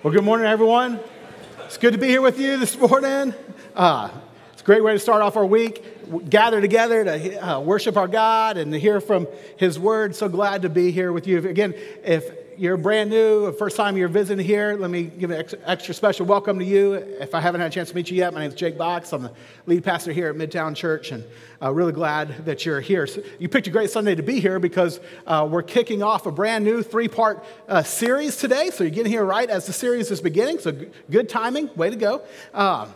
Well, good morning, everyone. It's good to be here with you this morning. Uh, it's a great way to start off our week. Gather together to uh, worship our God and to hear from His Word. So glad to be here with you. Again, if you're brand new, first time you're visiting here, let me give an extra special welcome to you. If I haven't had a chance to meet you yet, my name is Jake Box. I'm the lead pastor here at Midtown Church, and uh, really glad that you're here. So you picked a great Sunday to be here because uh, we're kicking off a brand new three part uh, series today. So you're getting here right as the series is beginning. So g- good timing. Way to go. Um,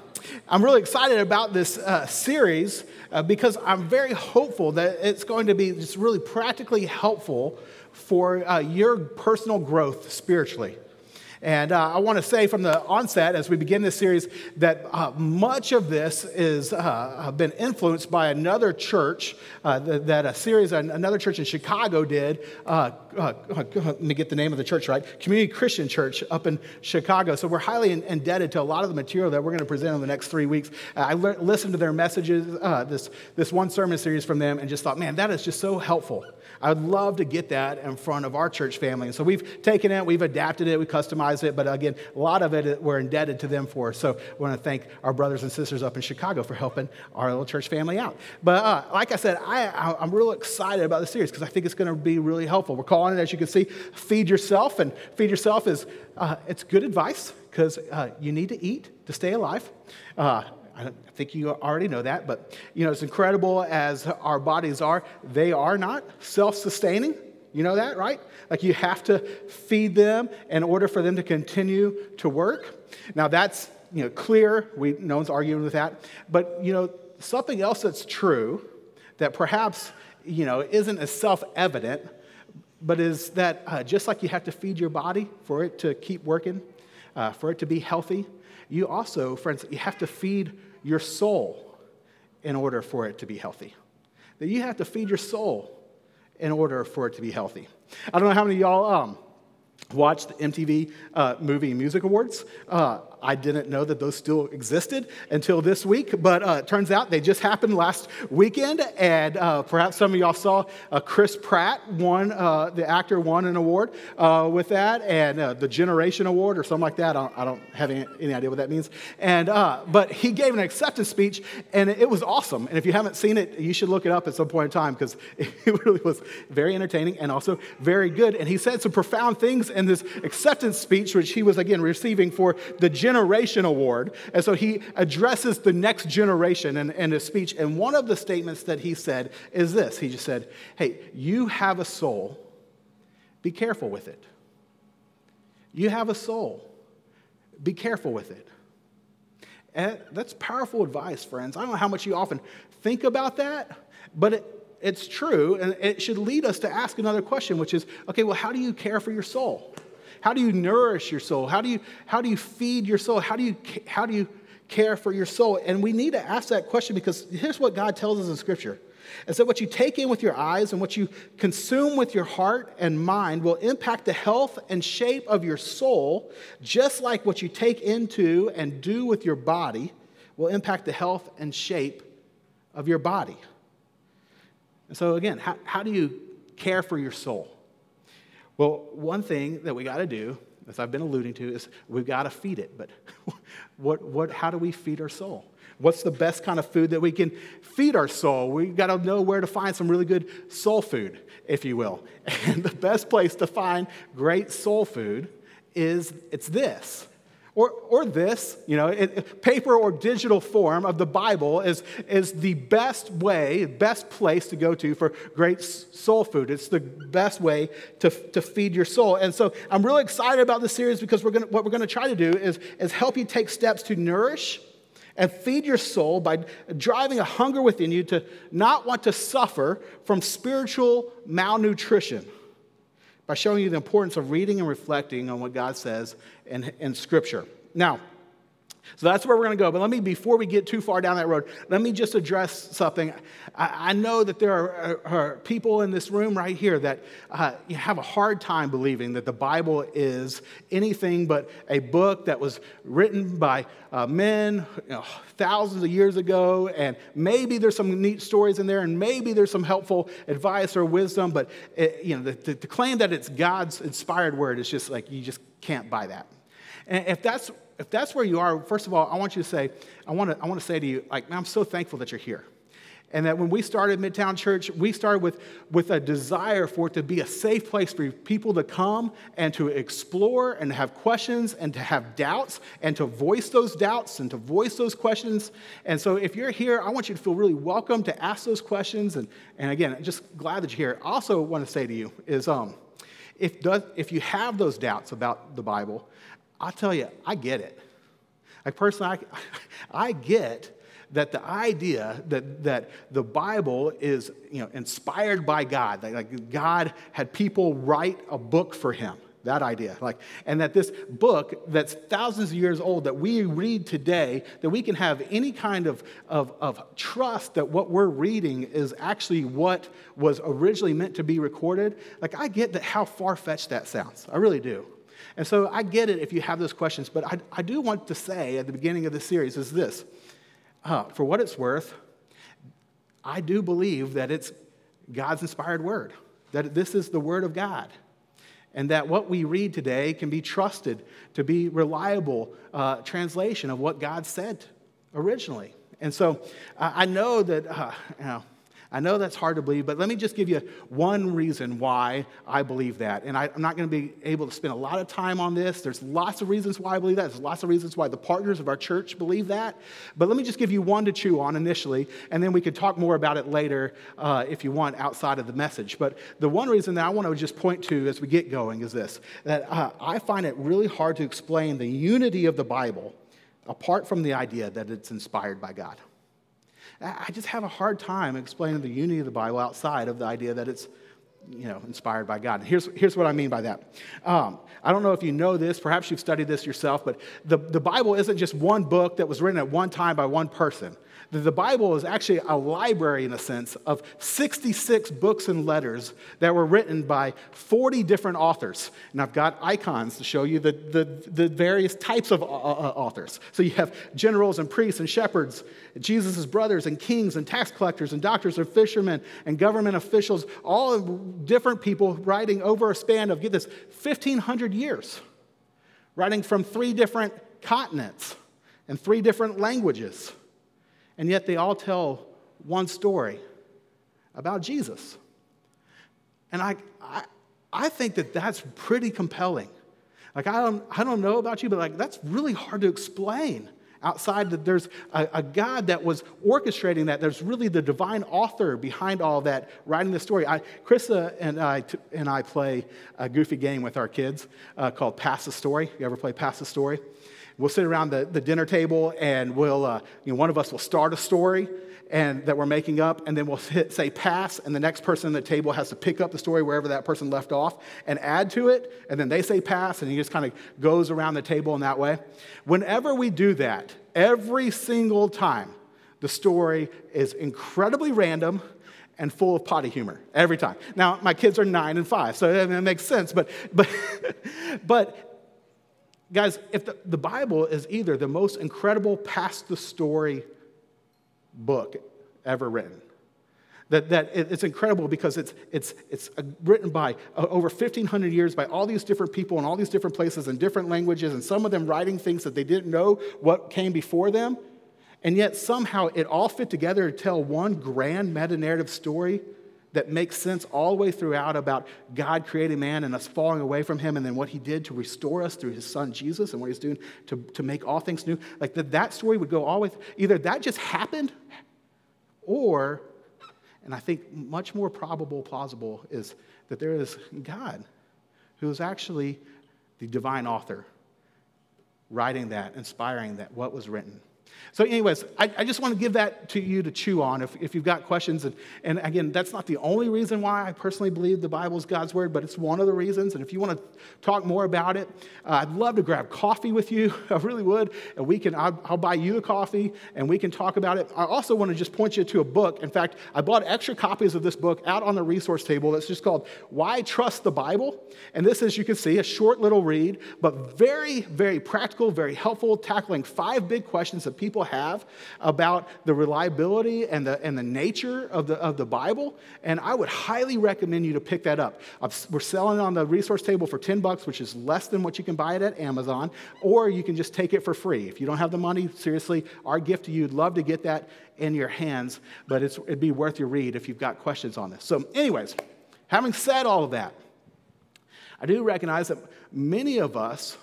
I'm really excited about this uh, series uh, because I'm very hopeful that it's going to be just really practically helpful for uh, your personal growth spiritually. And uh, I want to say from the onset, as we begin this series, that uh, much of this is uh, been influenced by another church uh, that, that, a series, another church in Chicago did. Uh, uh, let me get the name of the church right Community Christian Church up in Chicago. So we're highly in, indebted to a lot of the material that we're going to present in the next three weeks. I le- listened to their messages, this, this one sermon series from them, and just thought, man, that is just so helpful. I would love to get that in front of our church family. And so we've taken it, we've adapted it, we customized it, but again, a lot of it we're indebted to them for. So we want to thank our brothers and sisters up in Chicago for helping our little church family out. But uh, like I said, I, am real excited about the series because I think it's going to be really helpful. We're calling it, as you can see, Feed Yourself. And Feed Yourself is, uh, it's good advice because uh, you need to eat to stay alive. I think you already know that, but you know, as incredible as our bodies are, they are not self sustaining. You know that, right? Like you have to feed them in order for them to continue to work. Now that's you know clear. We no one's arguing with that. But you know something else that's true that perhaps you know isn't as self-evident, but is that uh, just like you have to feed your body for it to keep working, uh, for it to be healthy, you also, friends, you have to feed your soul in order for it to be healthy. That you have to feed your soul in order for it to be healthy. I don't know how many of y'all um, watched the MTV uh, Movie Music Awards. Uh, I didn't know that those still existed until this week, but uh, it turns out they just happened last weekend. And uh, perhaps some of y'all saw uh, Chris Pratt won, uh, the actor won an award uh, with that, and uh, the Generation Award or something like that. I don't, I don't have any, any, idea what that means. And, but he gave an acceptance speech, and it was awesome. And if you haven't seen it, you should look it up at some point in time because it really was very entertaining and also very good. And he said some profound things in this acceptance speech, which he was, again, receiving for the Generation Generation Award. And so he addresses the next generation in, in his speech. And one of the statements that he said is this He just said, Hey, you have a soul, be careful with it. You have a soul, be careful with it. And that's powerful advice, friends. I don't know how much you often think about that, but it, it's true, and it should lead us to ask another question, which is okay, well, how do you care for your soul? How do you nourish your soul? How do you, how do you feed your soul? How do you, how do you care for your soul? And we need to ask that question because here's what God tells us in Scripture. Is that what you take in with your eyes and what you consume with your heart and mind will impact the health and shape of your soul, just like what you take into and do with your body will impact the health and shape of your body. And so, again, how, how do you care for your soul? Well, one thing that we got to do, as I've been alluding to, is we've got to feed it. But what, what, how do we feed our soul? What's the best kind of food that we can feed our soul? We've got to know where to find some really good soul food, if you will. And the best place to find great soul food is it's this or, or this, you know, it, paper or digital form of the Bible is, is the best way, best place to go to for great soul food. It's the best way to, to feed your soul. And so I'm really excited about this series because we're gonna, what we're going to try to do is, is help you take steps to nourish and feed your soul by driving a hunger within you to not want to suffer from spiritual malnutrition by showing you the importance of reading and reflecting on what God says in, in Scripture. Now, so that's where we're going to go. But let me, before we get too far down that road, let me just address something. I, I know that there are, are, people in this room right here that uh, have a hard time believing that the Bible is anything but a book that was written by uh, men you know, thousands of years ago. And maybe there's some neat stories in there, and maybe there's some helpful advice or wisdom. But it, you know, the, the, the claim that it's God's inspired word is just like you just can't buy that. And if that's, if that's where you are, first of all, I want you to say, I want to, I want to say to you, like, man, I'm so thankful that you're here. And that when we started Midtown Church, we started with, with a desire for it to be a safe place for people to come and to explore and have questions and to have doubts and to voice those doubts and to voice those questions. And so if you're here, I want you to feel really welcome to ask those questions. And, and again, just glad that you're here. I also want to say to you is um, if, does, if you have those doubts about the Bible, I'll tell you, I get it. Like personally, I, I get that the idea that, that the Bible is you know, inspired by God, that like God had people write a book for him, that idea. Like, and that this book that's thousands of years old that we read today, that we can have any kind of, of, of trust that what we're reading is actually what was originally meant to be recorded. Like, I get that how far fetched that sounds. I really do. And so I get it if you have those questions, but I, I do want to say at the beginning of the series is this uh, for what it's worth, I do believe that it's God's inspired word, that this is the word of God, and that what we read today can be trusted to be reliable uh, translation of what God said originally. And so uh, I know that, uh, you know, I know that's hard to believe, but let me just give you one reason why I believe that. And I, am not going to be able to spend a lot of time on this. There's lots of reasons why I believe that. There's lots of reasons why the partners of our church believe that. But let me just give you one to chew on initially, and then we could talk more about it later uh, if you want outside of the message. But the one reason that I want to just point to as we get going is this that uh, I find it really hard to explain the unity of the Bible apart from the idea that it's inspired by God. I just have a hard time explaining the unity of the Bible outside of the idea that it's you know, inspired by God. Here's, here's what I mean by that. Um, I don't know if you know this, perhaps you've studied this yourself, but the, the Bible isn't just one book that was written at one time by one person. The Bible is actually a library, in a sense, of 66 books and letters that were written by 40 different authors. And I've got icons to show you the, the, the various types of uh, uh, authors. So you have generals and priests and shepherds, Jesus' brothers and kings and tax collectors and doctors and fishermen and government officials, all different people writing over a span of, get this, 1,500 years, writing from three different continents and three different languages and yet they all tell one story about Jesus. And I, I, I think that that's pretty compelling. Like, I don't, I don't know about you, but like, that's really hard to explain outside that there's a, a, God that was orchestrating that. There's really the divine author behind all that, writing the story. I, Krista and I, and I play a goofy game with our kids uh, called Pass the Story. You ever play Pass the Story? We'll sit around the, the dinner table and we'll, uh, you know, one of us will start a story and that we're making up, and then we'll hit, say pass, and the next person at the table has to pick up the story wherever that person left off and add to it, and then they say pass, and he just kind of goes around the table in that way. Whenever we do that, every single time, the story is incredibly random and full of potty humor every time. Now, my kids are nine and five, so it makes sense, but, but, but Guys, if the, the Bible is either the most incredible pass the story book ever written, that, that it's incredible because it's, it's, it's written by uh, over 1,500 years by all these different people in all these different places and different languages, and some of them writing things that they didn't know what came before them. And yet somehow it all fit together to tell one grand meta narrative story that makes sense all the way throughout about God creating man and us falling away from him and then what he did to restore us through his son Jesus and what he's doing to, to make all things new. Like that, that story would go all the way, either that just happened or, and I think much more probable, plausible, is that there is God who is actually the divine author writing that, inspiring that, what was written. So, anyways, I, I, just want to give that to you to chew on if, if you've got questions. And, and again, that's not the only reason why I personally believe the Bible is God's word, but it's one of the reasons. And if you want to talk more about it, uh, I'd love to grab coffee with you. I really would. And we can, I'll, I'll, buy you a coffee and we can talk about it. I also want to just point you to a book. In fact, I bought extra copies of this book out on the resource table that's just called Why Trust the Bible. And this is, you can see, a short little read, but very, very practical, very helpful, tackling five big questions that people have about the reliability and the, and the nature of the, of the Bible. And I would highly recommend you to pick that up. We're selling it on the resource table for 10 bucks, which is less than what you can buy it at Amazon, or you can just take it for free. If you don't have the money, seriously, our gift to you, would love to get that in your hands, but it'd be worth your read if you've got questions on this. So, anyways, having said all of that, I do recognize that many of us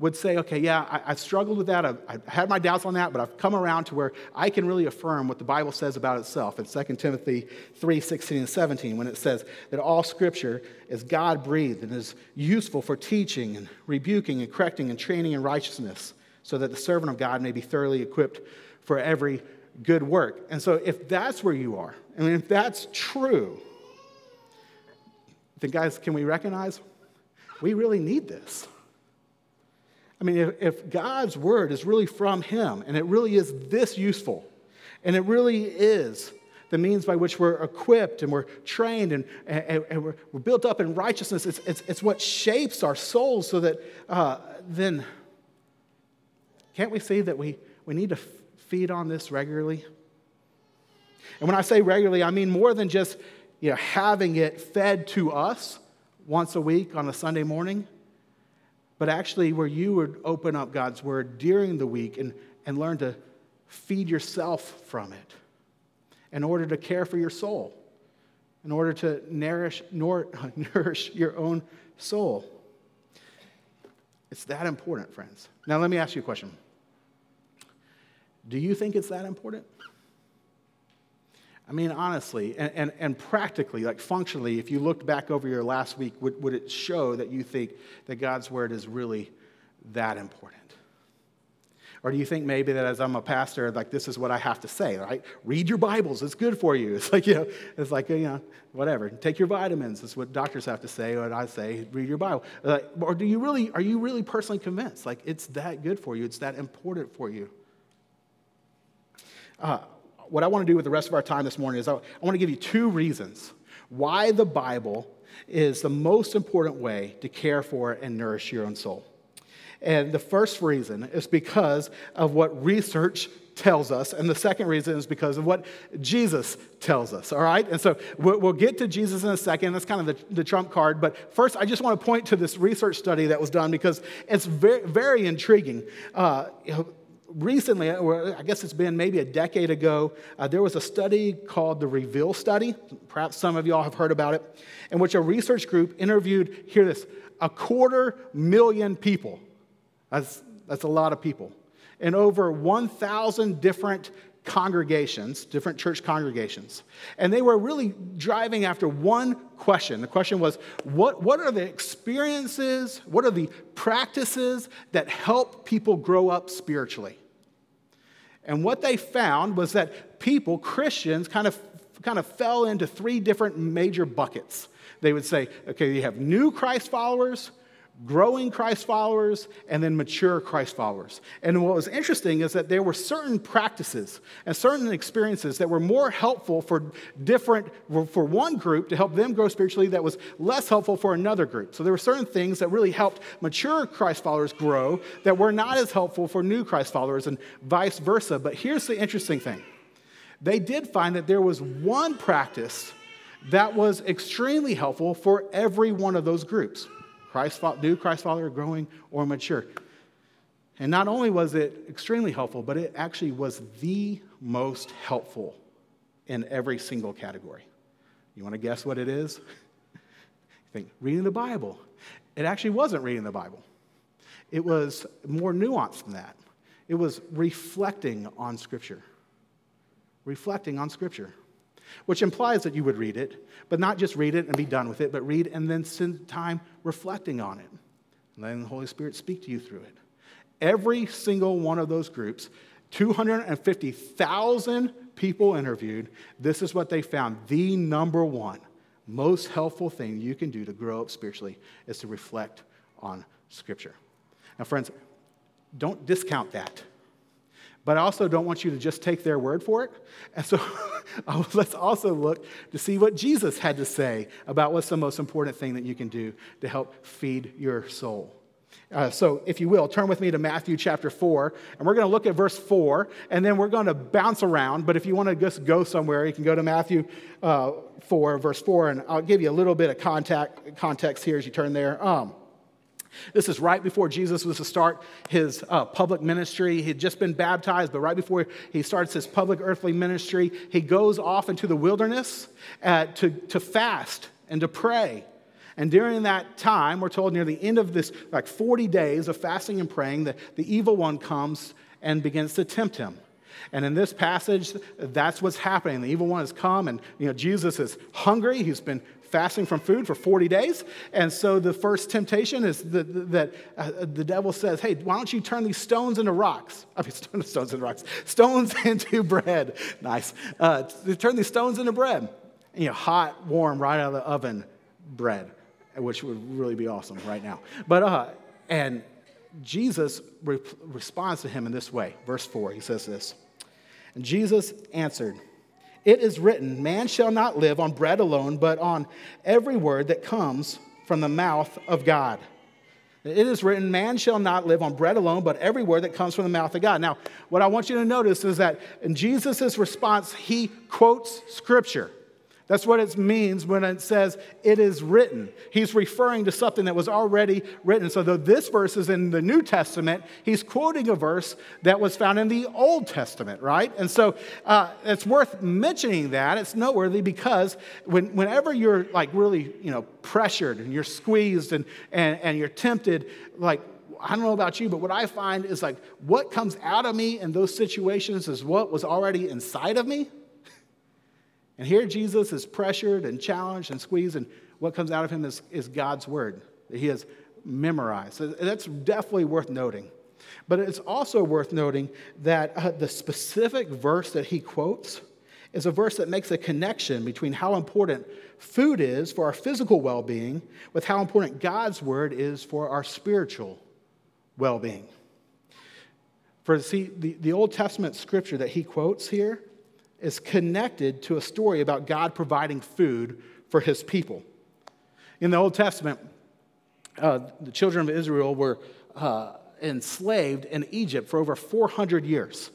would say, okay, yeah, I, have struggled with that. I've, I've, had my doubts on that, but I've come around to where I can really affirm what the Bible says about itself in 2 Timothy 3 16 and 17, when it says that all scripture is God breathed and is useful for teaching and rebuking and correcting and training in righteousness, so that the servant of God may be thoroughly equipped for every good work. And so, if that's where you are, I mean, if that's true, then, guys, can we recognize we really need this? I mean, if, if God's word is really from Him and it really is this useful, and it really is the means by which we're equipped and we're trained and, and, and we're, we're, built up in righteousness, it's, it's, it's, what shapes our souls so that uh, then can't we see that we, we need to f- feed on this regularly? And when I say regularly, I mean more than just you know, having it fed to us once a week on a Sunday morning but actually where you would open up God's word during the week and, and learn to feed yourself from it in order to care for your soul, in order to nourish, nourish your own soul. It's that important, friends. Now, let me ask you a question. Do you think it's that important? I mean, honestly, and, and, and, practically, like functionally, if you looked back over your last week, would, would it show that you think that God's word is really that important? Or do you think maybe that as I'm a pastor, like this is what I have to say, right? Read your Bibles, it's good for you. It's like, you know, it's like, you know, whatever. Take your vitamins, that's what doctors have to say, what I say, read your Bible. Like, or do you really, are you really personally convinced? Like it's that good for you, it's that important for you? Uh, what I want to do with the rest of our time this morning is I, I want to give you two reasons why the Bible is the most important way to care for and nourish your own soul. And the first reason is because of what research tells us. And the second reason is because of what Jesus tells us, all right? And so we'll get to Jesus in a second. That's kind of the, the trump card. But first, I just want to point to this research study that was done because it's very, very intriguing. Uh, recently, or I guess it's been maybe a decade ago, uh, there was a study called the Reveal Study. Perhaps some of y'all have heard about it, in which a research group interviewed, hear this, a quarter million people. That's, that's a lot of people. In over 1,000 different congregations, different church congregations. And they were really driving after one question. The question was what, what are the experiences, what are the practices that help people grow up spiritually? And what they found was that people, Christians, kind of, kind of fell into three different major buckets. They would say, okay, you have new Christ followers, growing Christ followers, and then mature Christ followers. And what was interesting is that there were certain practices and certain experiences that were more helpful for different, for one group to help them grow spiritually that was less helpful for another group. So there were certain things that really helped mature Christ followers grow that were not as helpful for new Christ followers and vice versa. But here's the interesting thing. They did find that there was one practice that was extremely helpful for every one of those groups. Christ, new Christ follower, growing or mature. And not only was it extremely helpful, but it actually was the most helpful in every single category. You want to guess what it is? you think, reading the Bible. It actually wasn't reading the Bible, it was more nuanced than that. It was reflecting on Scripture. Reflecting on Scripture which implies that you would read it, but not just read it and be done with it, but read and then spend time reflecting on it. And letting the Holy Spirit speak to you through it. Every single one of those groups, 250,000 people interviewed, this is what they found. The number one most helpful thing you can do to grow up spiritually is to reflect on Scripture. Now, friends, don't discount that. But I also don't want you to just take their word for it. And so let's also look to see what Jesus had to say about what's the most important thing that you can do to help feed your soul. Uh, so, if you will, turn with me to Matthew chapter 4, and we're going to look at verse 4, and then we're going to bounce around. But if you want to just go somewhere, you can go to Matthew uh, 4, verse 4, and I'll give you a little bit of contact, context here as you turn there. Um, this is right before Jesus was to start his uh, public ministry. He'd just been baptized, but right before he starts his public earthly ministry, he goes off into the wilderness uh, to, to fast and to pray. And during that time, we're told near the end of this, like 40 days of fasting and praying, that the evil one comes and begins to tempt him. And in this passage, that's what's happening. The evil one has come, and you know, Jesus is hungry. He's been fasting from food for 40 days. And so the first temptation is that, that uh, the devil says, Hey, why don't you turn these stones into rocks? I mean, stones into rocks, stones into bread. Nice. Uh, turn these stones into bread. And, you know, hot, warm, right out of the oven bread which would really be awesome right now. But, uh, and Jesus re- responds to him in this way. Verse 4, he says this And Jesus answered, It is written, Man shall not live on bread alone, but on every word that comes from the mouth of God. It is written, Man shall not live on bread alone, but every word that comes from the mouth of God. Now, what I want you to notice is that in Jesus' response, he quotes scripture. That's what it means when it says it is written. He's referring to something that was already written. So, though this verse is in the New Testament, he's quoting a verse that was found in the Old Testament, right? And so uh, it's worth mentioning that. It's noteworthy because when, whenever you're like really, you know, pressured and you're squeezed and, and, and you're tempted, like, I don't know about you, but what I find is like what comes out of me in those situations is what was already inside of me. And here Jesus is pressured and challenged and squeezed, and what comes out of him is, is God's word that he has memorized. So that's definitely worth noting. But it's also worth noting that uh, the specific verse that he quotes is a verse that makes a connection between how important food is for our physical well being with how important God's word is for our spiritual well being. For see, the, the Old Testament scripture that he quotes here is connected to a story about God providing food for his people. In the Old Testament, uh, the children of Israel were uh, enslaved in Egypt for over 400 years.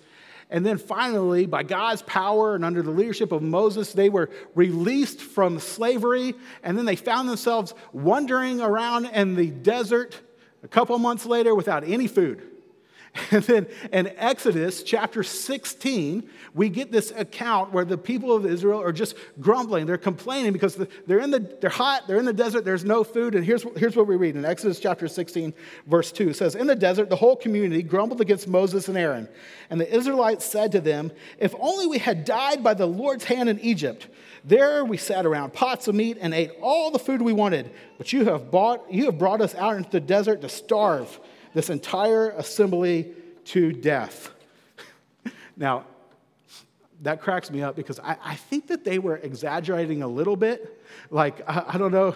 And then finally, by God's power and under the leadership of Moses, they were released from slavery. And then they found themselves wandering around in the desert a couple months later without any food. And then in Exodus chapter 16, we get this account where the people of Israel are just grumbling. They're complaining because they're, in the, they're hot, they're in the desert, there's no food. And here's, here's what we read in Exodus chapter 16, verse 2. It says, In the desert, the whole community grumbled against Moses and Aaron. And the Israelites said to them, If only we had died by the Lord's hand in Egypt. There we sat around pots of meat and ate all the food we wanted. But you have, bought, you have brought us out into the desert to starve this entire assembly to death. now, that cracks me up because I, I, think that they were exaggerating a little bit. Like, I, I don't know,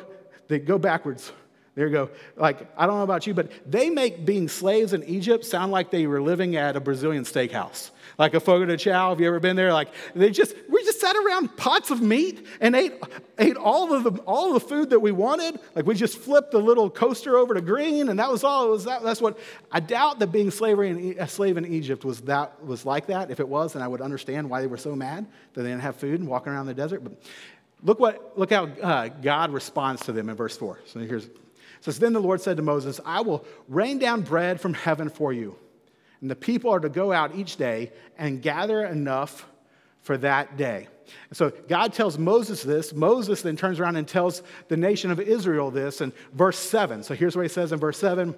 they go backwards. There you go. Like, I don't know about you, but they make being slaves in Egypt sound like they were living at a Brazilian steakhouse like a fogo de chao. Have you ever been there? Like they just we just sat around pots of meat and ate ate all of the all of the food that we wanted. Like we just flipped the little coaster over to green, and that was all. It was that, that's what I doubt that being slavery in, a slave in Egypt was that was like that. If it was, then I would understand why they were so mad that they didn't have food and walking around the desert. But look what look how uh, God responds to them in verse four. So here's. Says, Then the Lord said to Moses, I will rain down bread from heaven for you and the people are to go out each day and gather enough for that day. And so God tells Moses this. Moses then turns around and tells the nation of Israel this in verse 7. So here's what he says in verse 7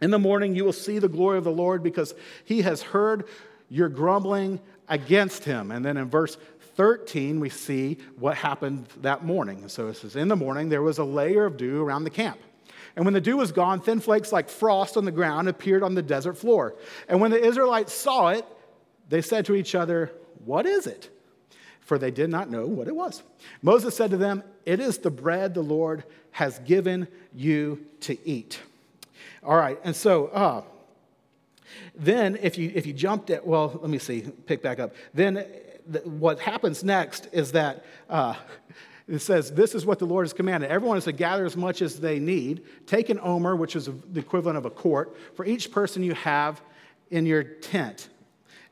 In the morning you will see the glory of the Lord because he has heard your grumbling against him. And then in verse 13, we see what happened that morning. So it says, In the morning there was a layer of dew around the camp. And when the dew was gone, thin flakes like frost on the ground appeared on the desert floor. And when the Israelites saw it, they said to each other, What is it? For they did not know what it was. Moses said to them, It is the bread the Lord has given you to eat. All right, and so uh, then if you if you jumped at well, let me see, pick back up. Then what happens next is that uh, it says, This is what the Lord has commanded. Everyone is to gather as much as they need. Take an omer, which is the equivalent of a quart, for each person you have in your tent.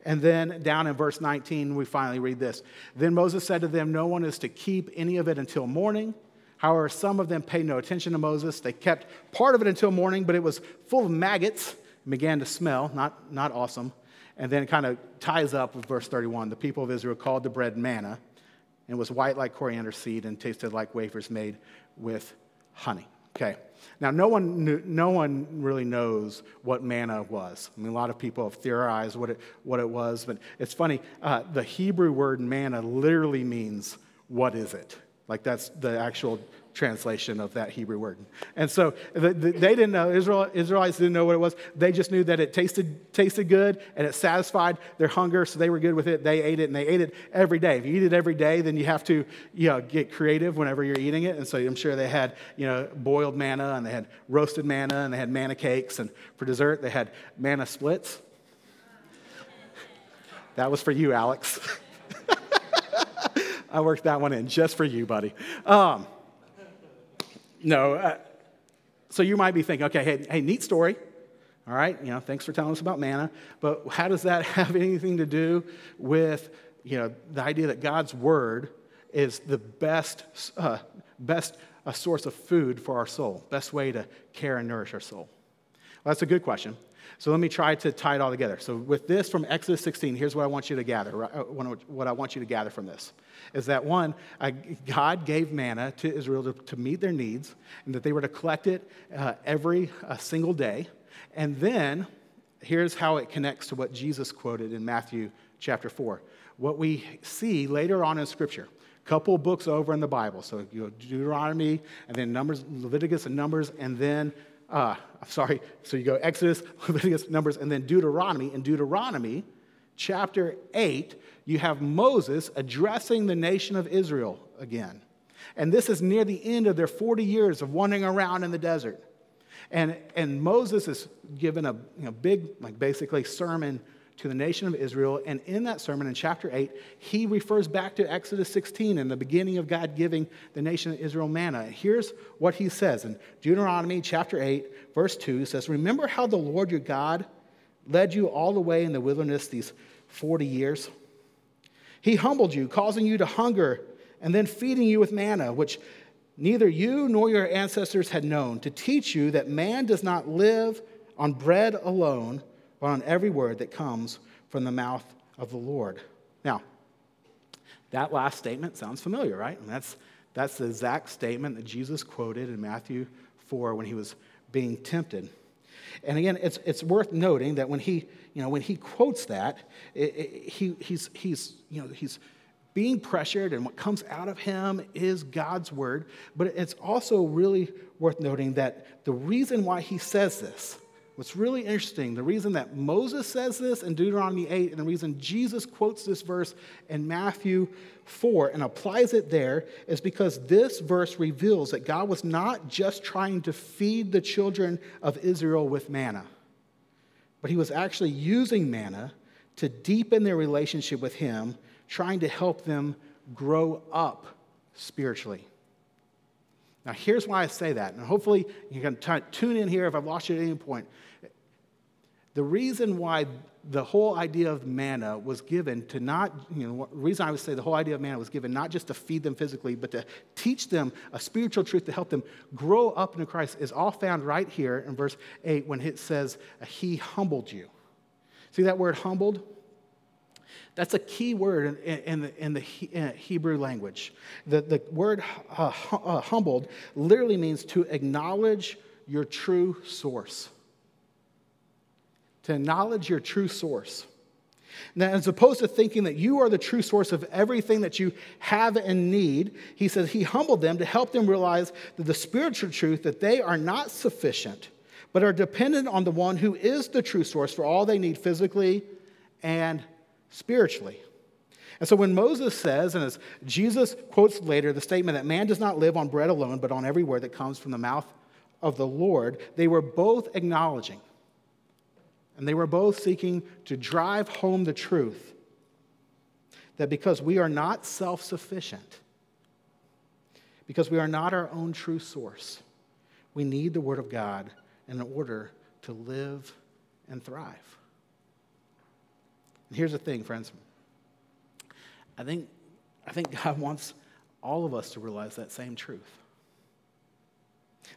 And then down in verse 19, we finally read this. Then Moses said to them, No one is to keep any of it until morning. However, some of them paid no attention to Moses. They kept part of it until morning, but it was full of maggots and began to smell, not, not awesome. And then it kind of ties up with verse 31. The people of Israel called the bread manna, and was white like coriander seed and tasted like wafers made with honey. Okay. Now, no one, knew, no one really knows what manna was. I mean, a lot of people have theorized what it, what it was, but it's funny. Uh, the Hebrew word manna literally means, what is it? Like, that's the actual translation of that Hebrew word. And so they didn't know, Israel, Israelites didn't know what it was. They just knew that it tasted, tasted good and it satisfied their hunger, so they were good with it. They ate it and they ate it every day. If you eat it every day, then you have to you know, get creative whenever you're eating it. And so I'm sure they had you know, boiled manna and they had roasted manna and they had manna cakes. And for dessert, they had manna splits. That was for you, Alex. I worked that one in just for you, buddy. Um, no. Uh, so you might be thinking, okay, hey, hey, neat story. All right, you know, thanks for telling us about manna. But how does that have anything to do with, you know, the idea that God's word is the best, uh, best a source of food for our soul, best way to care and nourish our soul? Well, that's a good question. So let me try to tie it all together. So with this from Exodus 16, here's what I want you to gather. Uh, what I want you to gather from this is that one, God gave manna to Israel to, to, meet their needs, and that they were to collect it uh, every uh, single day. And then here's how it connects to what Jesus quoted in Matthew chapter 4. What we see later on in Scripture, a couple books over in the Bible. So you know, Deuteronomy, and then Numbers, Leviticus, and Numbers, and then uh, sorry, so you go Exodus, Leviticus, Numbers, and then Deuteronomy. In Deuteronomy chapter 8, you have Moses addressing the nation of Israel again. And this is near the end of their 40 years of wandering around in the desert. And, and Moses is given a you know, big, like basically, sermon to the nation of Israel. And in that sermon in chapter 8, he refers back to Exodus 16 and the beginning of God giving the nation of Israel manna. Here's what he says in Deuteronomy chapter 8, verse 2 says, Remember how the Lord your God led you all the way in the wilderness these 40 years? He humbled you, causing you to hunger, and then feeding you with manna, which neither you nor your ancestors had known, to teach you that man does not live on bread alone but on every word that comes from the mouth of the Lord. Now, that last statement sounds familiar, right? And that's, that's the exact statement that Jesus quoted in Matthew 4 when he was being tempted. And again, it's, it's worth noting that when he, you know, when he quotes that, it, it, he, he's, he's, you know, he's being pressured, and what comes out of him is God's word. But it's also really worth noting that the reason why he says this What's really interesting, the reason that Moses says this in Deuteronomy 8, and the reason Jesus quotes this verse in Matthew 4 and applies it there, is because this verse reveals that God was not just trying to feed the children of Israel with manna, but he was actually using manna to deepen their relationship with him, trying to help them grow up spiritually. Now, here's why I say that, and hopefully you can t- tune in here if I've lost you at any point. The reason why the whole idea of manna was given to not, you know, reason I would say the whole idea of manna was given not just to feed them physically, but to teach them a spiritual truth to help them grow up into Christ is all found right here in verse 8 when it says, He humbled you. See that word humbled? That's a key word in, in the, in the Hebrew language. The, the word uh, uh, humbled literally means to acknowledge your true source. To acknowledge your true source. Now, as opposed to thinking that you are the true source of everything that you have and need, he says he humbled them to help them realize that the spiritual truth that they are not sufficient, but are dependent on the one who is the true source for all they need physically and spiritually. And so when Moses says, and as Jesus quotes later, the statement that man does not live on bread alone, but on every word that comes from the mouth of the Lord, they were both acknowledging and they were both seeking to drive home the truth that because we are not self sufficient, because we are not our own true source. We need the Word of God in order to live and thrive. And here's the thing, friends. I think, I think God wants all of us to realize that same truth.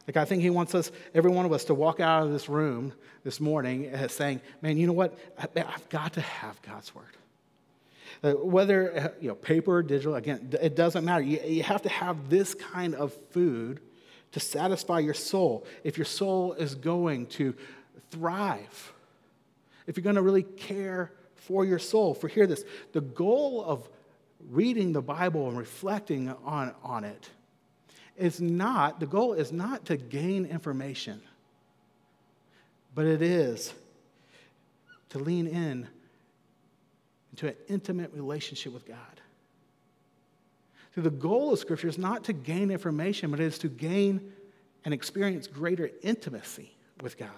Like, I think He wants us, every one of us, to walk out of this room this morning saying, Man, you know what? I've got to have God's Word. Uh, whether uh, you know, paper or digital, again, it doesn't matter. You, you have to have this kind of food to satisfy your soul if your soul is going to thrive, if you're going to really care for your soul. For hear this the goal of reading the Bible and reflecting on, on it is not, the goal is not to gain information, but it is to lean in into an intimate relationship with God. So the goal of Scripture is not to gain information, but it is to gain and experience greater intimacy with God.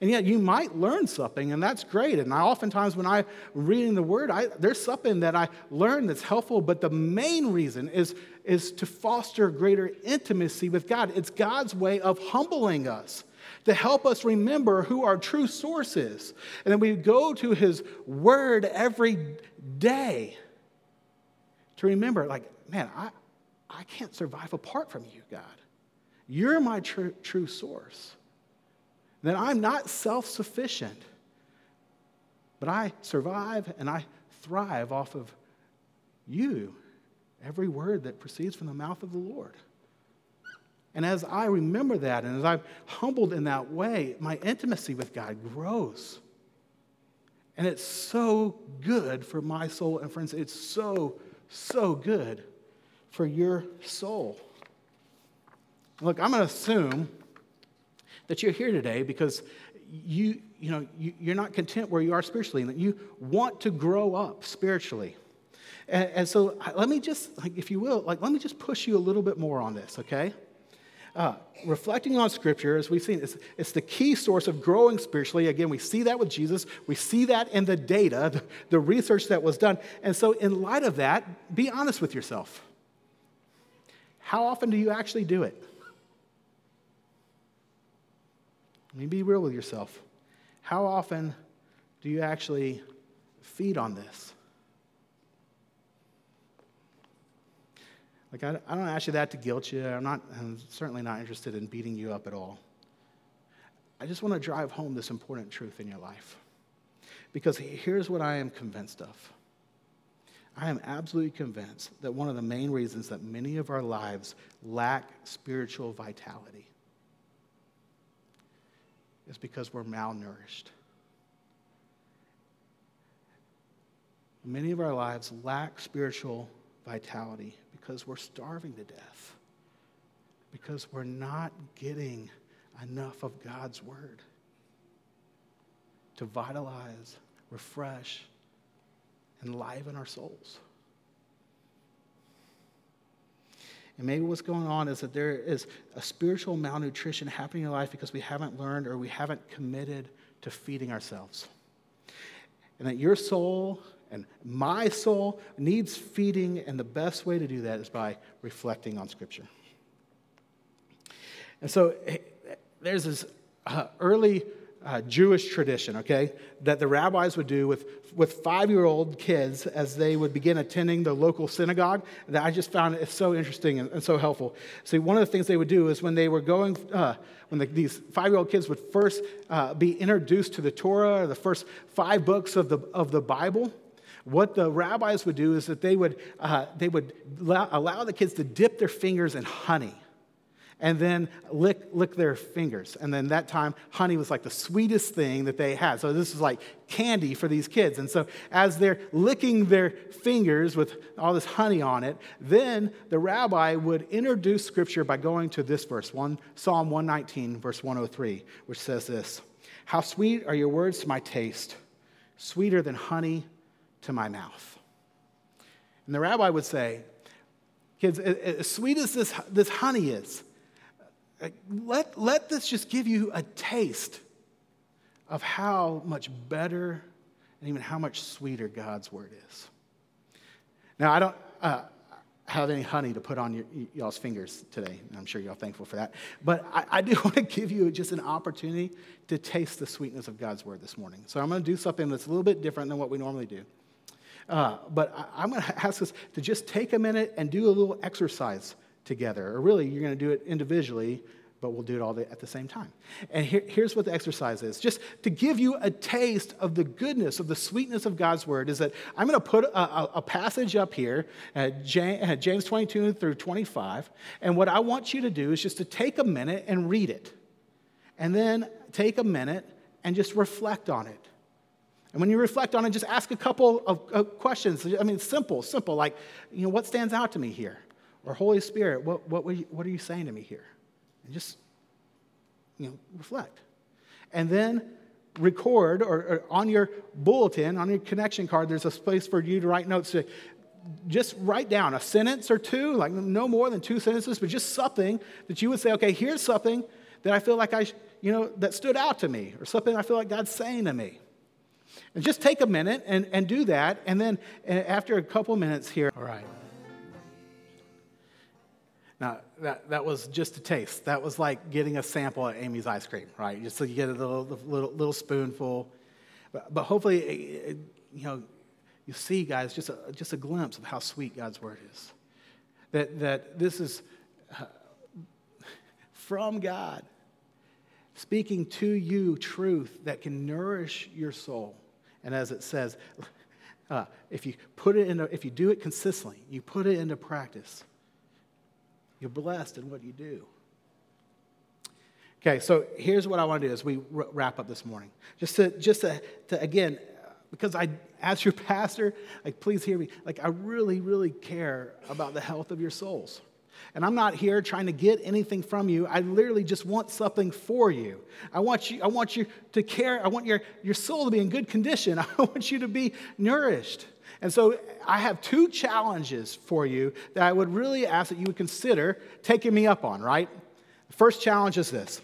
And yet, you might learn something, and that's great. And I oftentimes, when I'm reading the Word, I, there's something that I learn that's helpful. But the main reason is, is to foster greater intimacy with God. It's God's way of humbling us to help us remember who our true source is. And then we go to His Word every day to remember, like, man, I, I can't survive apart from you, God. You're my true, true source. That I'm not self sufficient, but I survive and I thrive off of you, every word that proceeds from the mouth of the Lord. And as I remember that, and as I'm humbled in that way, my intimacy with God grows. And it's so good for my soul. And friends, it's so, so good for your soul. Look, I'm going to assume that you're here today because you, you know, you, you're not content where you are spiritually and that you want to grow up spiritually. And, and so let me just, like, if you will, like, let me just push you a little bit more on this, okay? Uh, reflecting on Scripture, as we've seen, it's, it's, the key source of growing spiritually. Again, we see that with Jesus. We see that in the data, the, the research that was done. And so, in light of that, be honest with yourself. How often do you actually do it? Let me be real with yourself. How often do you actually feed on this? Like, I, I don't ask you that to guilt you. I'm, not, I'm certainly not interested in beating you up at all. I just want to drive home this important truth in your life. Because here's what I am convinced of I am absolutely convinced that one of the main reasons that many of our lives lack spiritual vitality is because we're malnourished. Many of our lives lack spiritual vitality because we're starving to death, because we're not getting enough of God's word to vitalize, refresh, enliven our souls. And maybe what's going on is that there is a spiritual malnutrition happening in life because we haven't learned or we haven't committed to feeding ourselves. And that your soul and my soul needs feeding, and the best way to do that is by reflecting on Scripture. And so eh, there's this uh, early uh, Jewish tradition, okay, that the rabbis would do with, with five year old kids as they would begin attending the local synagogue. That I just found it so interesting and, and so helpful. See, one of the things they would do is when they were going, uh, when the, these five year old kids would first uh, be introduced to the Torah, or the first five books of the, of the Bible, what the rabbis would do is that they would, uh, they would allow, allow the kids to dip their fingers in honey and then lick, lick their fingers. And then that time, honey was like the sweetest thing that they had. So this is like candy for these kids. And so as they're licking their fingers with all this honey on it, then the rabbi would introduce scripture by going to this verse, one, Psalm 119, verse 103, which says this How sweet are your words to my taste, sweeter than honey to my mouth. And the rabbi would say, Kids, as sweet as this, this honey is, let, let this just give you a taste of how much better and even how much sweeter God's word is. Now, I don't, uh, have any honey to put on your, y'all's fingers today. I'm sure y'all thankful for that. But I, I do want to give you just an opportunity to taste the sweetness of God's word this morning. So I'm going to do something that's a little bit different than what we normally do. Uh, but I, am going to ask us to just take a minute and do a little exercise together. Or really, you're going to do it individually but we'll do it all at the same time. And here, here's what the exercise is just to give you a taste of the goodness, of the sweetness of God's word, is that I'm going to put a, a, passage up here, at James 22 through 25. And what I want you to do is just to take a minute and read it. And then take a minute and just reflect on it. And when you reflect on it, just ask a couple of, of questions. I mean, simple, simple, like, you know, what stands out to me here? Or Holy Spirit, what, what, what are you saying to me here? and just you know reflect. And then record or, or, on your bulletin on your connection card there's a place for you to write notes to just write down a sentence or two like no more than two sentences but just something that you would say okay here's something that i feel like i you know that stood out to me or something i feel like god's saying to me. And just take a minute and, and do that and then after a couple minutes here. All right that, that was just a taste. That was like getting a sample of Amy's ice cream, right? Just so you get a little, little, little spoonful. But, but hopefully, it, you know, you see, guys, just a, just a glimpse of how sweet God's word is. That, that this is uh, from God, speaking to you truth that can nourish your soul. And as it says, uh, if you put it into, if you do it consistently, you put it into practice, you're blessed in what you do. Okay, so here's what I want to do as we wrap up this morning. Just to, just to, to again, because I, as your pastor, like, please hear me. Like, I really, really care about the health of your souls. And I'm not here trying to get anything from you. I literally just want something for you. I want you, I want you to care. I want your, your soul to be in good condition. I want you to be nourished. And so I have two challenges for you that I would really ask that you would consider taking me up on, right? The first challenge is this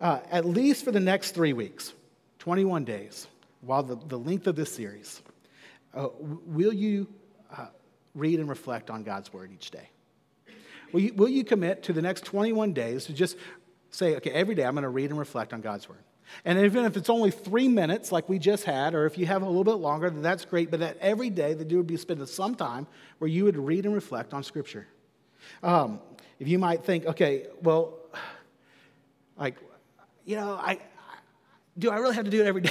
uh, at least for the next three weeks, 21 days, while the, the length of this series, uh, will you uh, read and reflect on God's word each day? Will you, will you commit to the next 21 days to just say, okay, every day I'm going to read and reflect on God's word? And even if it's only three minutes, like we just had, or if you have a little bit longer, then that's great. But that every day that you would be spending some time where you would read and reflect on Scripture. Um, if you might think, okay, well, like, you know, I, do I really have to do it every day?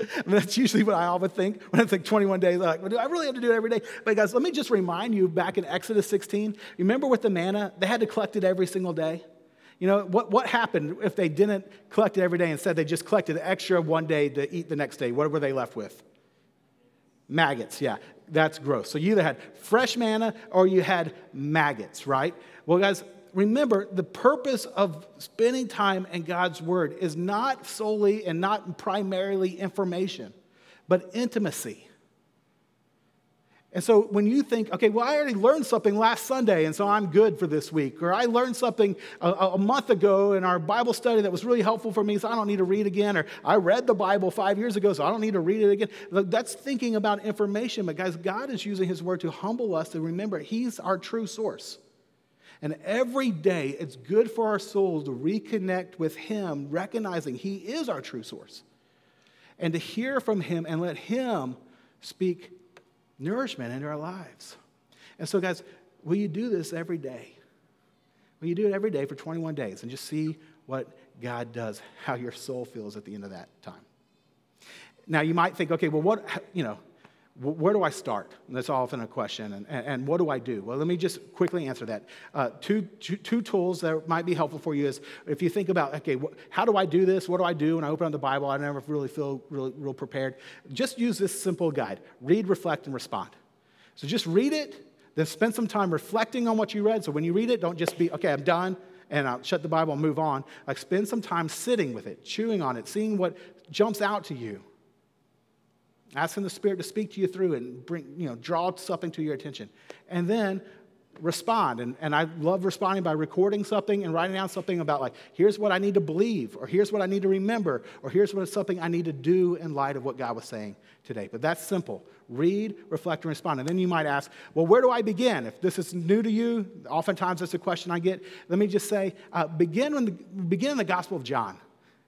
I mean, that's usually what I always think when it's like 21 days. I'm like, well, do I really have to do it every day? But guys, let me just remind you back in Exodus 16, remember with the manna, they had to collect it every single day. You know, what, what happened if they didn't collect it every day? Instead, they just collected extra one day to eat the next day. What were they left with? Maggots, yeah. That's gross. So you either had fresh manna or you had maggots, right? Well, guys, remember the purpose of spending time in God's Word is not solely and not primarily information, but intimacy. And so when you think, okay, well, I already learned something last Sunday, and so I'm good for this week, or I learned something a, a, month ago in our Bible study that was really helpful for me, so I don't need to read again, or I read the Bible five years ago, so I don't need to read it again. That's thinking about information, but guys, God is using His Word to humble us to remember He's our true source. And every day, it's good for our souls to reconnect with Him, recognizing He is our true source, and to hear from Him and let Him speak nourishment into our lives. And so, guys, will you do this every day? Will you do it every day for 21 days and just see what God does, how your soul feels at the end of that time? Now, you might think, okay, well, what, you know, where do I start? That's often a question. And, and, what do I do? Well, let me just quickly answer that. Uh, two, tools that might be helpful for you is if you think about, okay, wh- how do I do this? What do I do? When I open up the Bible, I never really feel really, real prepared. Just use this simple guide read, reflect, and respond. So just read it, then spend some time reflecting on what you read. So when you read it, don't just be, okay, I'm done, and I'll shut the Bible and move on. Like spend some time sitting with it, chewing on it, seeing what jumps out to you asking the Spirit to speak to you through and bring, you know, draw something to your attention. And then respond. And, and I love responding by recording something and writing down something about, like, here's what I need to believe, or here's what I need to remember, or here's what something I need to do in light of what God was saying today. But that's simple read, reflect, and respond. And then you might ask, well, where do I begin? If this is new to you, oftentimes that's a question I get. Let me just say, uh, begin, when the, begin in the Gospel of John.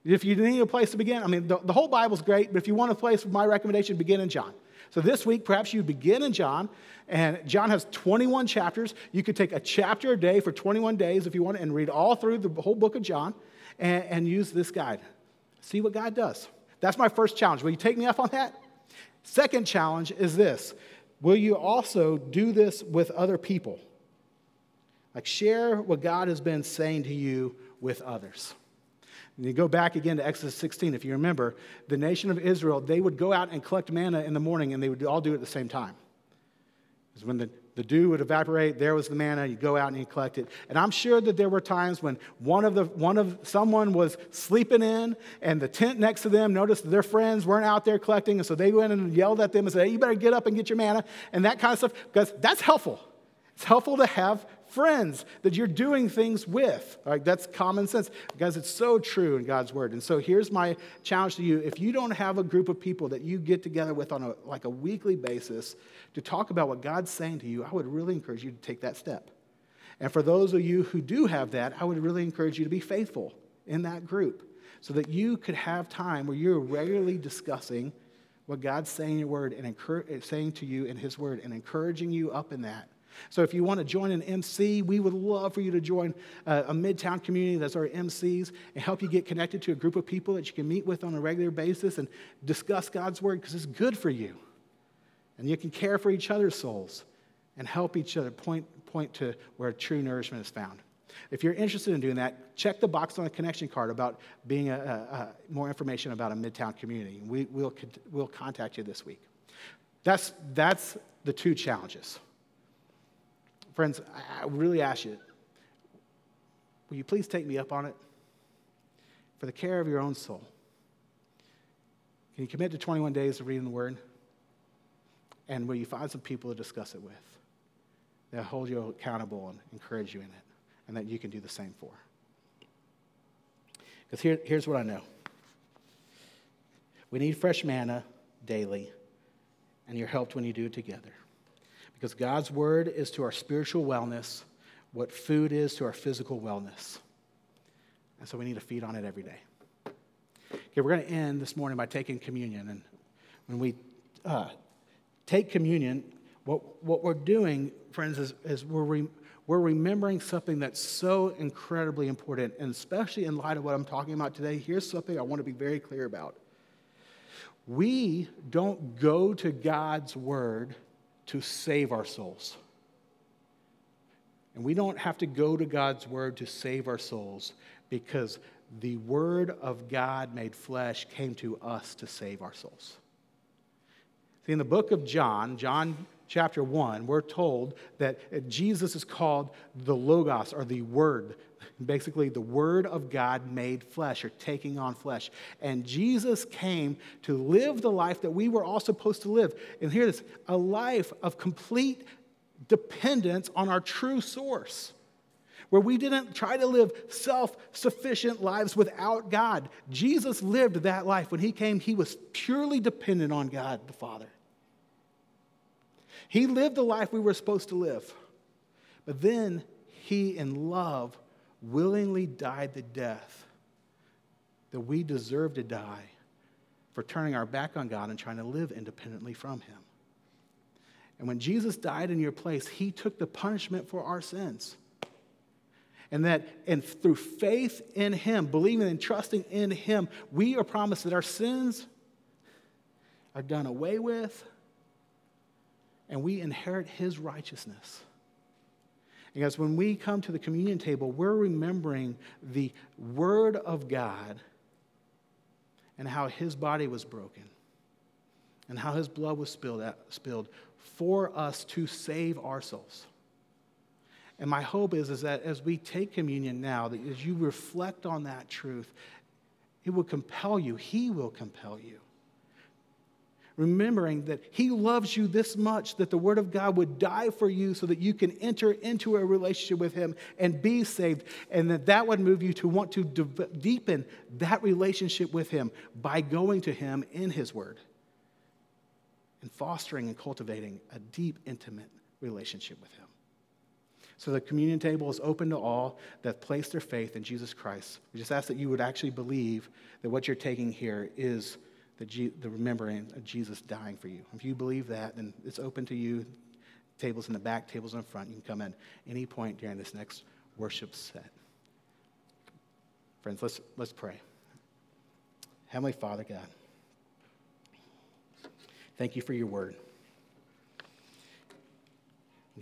If you need a place to begin, I mean, the, the whole Bible's great, but if you want a place, my recommendation, begin in John. So this week, perhaps you begin in John, and John has 21 chapters. You could take a chapter a day for 21 days if you want, and read all through the whole book of John and, and use this guide. See what God does. That's my first challenge. Will you take me up on that? Second challenge is this Will you also do this with other people? Like, share what God has been saying to you with others. And you go back again to Exodus 16, if you remember, the nation of Israel, they would go out and collect manna in the morning and they would all do it at the same time. Because when the, the dew would evaporate, there was the manna, you go out and you collect it. And I'm sure that there were times when one of the one of someone was sleeping in and the tent next to them noticed their friends weren't out there collecting, and so they went and yelled at them and said, Hey, you better get up and get your manna, and that kind of stuff, because that's helpful. It's helpful to have friends that you're doing things with. Right? That's common sense because it's so true in God's word. And so here's my challenge to you. If you don't have a group of people that you get together with on a, like a weekly basis to talk about what God's saying to you, I would really encourage you to take that step. And for those of you who do have that, I would really encourage you to be faithful in that group so that you could have time where you're regularly discussing what God's saying in your word and saying to you in his word and encouraging you up in that so if you want to join an MC, we would love for you to join a, a Midtown community that's our MCs and help you get connected to a group of people that you can meet with on a regular basis and discuss God's word because it's good for you. And you can care for each other's souls and help each other point, point to where true nourishment is found. If you're interested in doing that, check the box on the connection card about being a, a, a more information about a Midtown community. We, will we'll contact you this week. That's, that's the two challenges. Friends, I really ask you, will you please take me up on it? For the care of your own soul. Can you commit to 21 days of reading the Word? And will you find some people to discuss it with that hold you accountable and encourage you in it, and that you can do the same for? Because here, here's what I know we need fresh manna daily, and you're helped when you do it together. Because God's word is to our spiritual wellness what food is to our physical wellness. And so we need to feed on it every day. Okay, we're going to end this morning by taking communion. And when we uh, take communion, what, what we're doing, friends, is, is we're, re, we're remembering something that's so incredibly important. And especially in light of what I'm talking about today, here's something I want to be very clear about. We don't go to God's word to save our souls. And we don't have to go to God's word to save our souls because the word of God made flesh came to us to save our souls. See, in the book of John, John chapter 1, we're told that Jesus is called the Logos or the Word, basically the Word of God made flesh or taking on flesh. And Jesus came to live the life that we were all supposed to live. And hear this a life of complete dependence on our true source. Where we didn't try to live self sufficient lives without God. Jesus lived that life. When he came, he was purely dependent on God the Father. He lived the life we were supposed to live. But then he, in love, willingly died the death that we deserve to die for turning our back on God and trying to live independently from him. And when Jesus died in your place, he took the punishment for our sins. And that and through faith in him, believing and trusting in him, we are promised that our sins are done away with and we inherit his righteousness. Because when we come to the communion table, we're remembering the Word of God and how His body was broken and how His blood was spilled, out, spilled for us to save our souls. And my hope is, is that as we take communion now, that as you reflect on that truth, it will compel you, He will compel you remembering that He loves you this much that the Word of God would die for you so that you can enter into a relationship with Him and be saved, and that that would move you to want to de- deepen that relationship with Him by going to Him in His Word and fostering and cultivating a deep, intimate relationship with Him. So the communion table is open to all that place their faith in Jesus Christ. We just ask that you would actually believe that what you're taking here is the, G- the remembering of Jesus dying for you. If you believe that, then it's open to you. Tables in the back, tables in the front. You can come in any point during this next worship set. Friends, let's, let's pray. Heavenly Father, God, thank you for your word.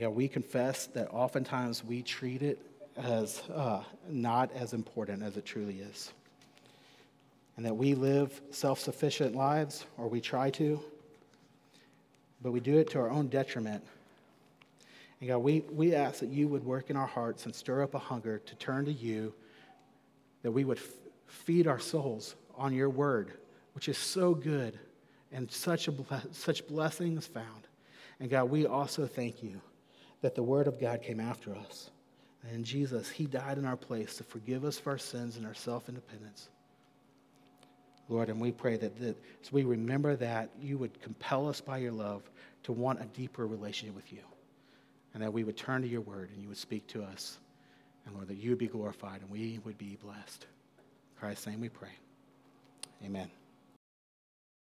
God, we confess that oftentimes we treat it as uh, not as important as it truly is. And that we live self sufficient lives, or we try to, but we do it to our own detriment. And God, we, we ask that you would work in our hearts and stir up a hunger to turn to you, that we would f- feed our souls on your word, which is so good and such, a ble- such blessings found. And God, we also thank you that the Word of God came after us. And Jesus, He died in our place to forgive us for our sins and our self independence. Lord, and we pray that, that as we remember that, you would compel us by your love to want a deeper relationship with you. And that we would turn to your word and you would speak to us. And Lord, that you would be glorified and we would be blessed. In Christ's name we pray. Amen.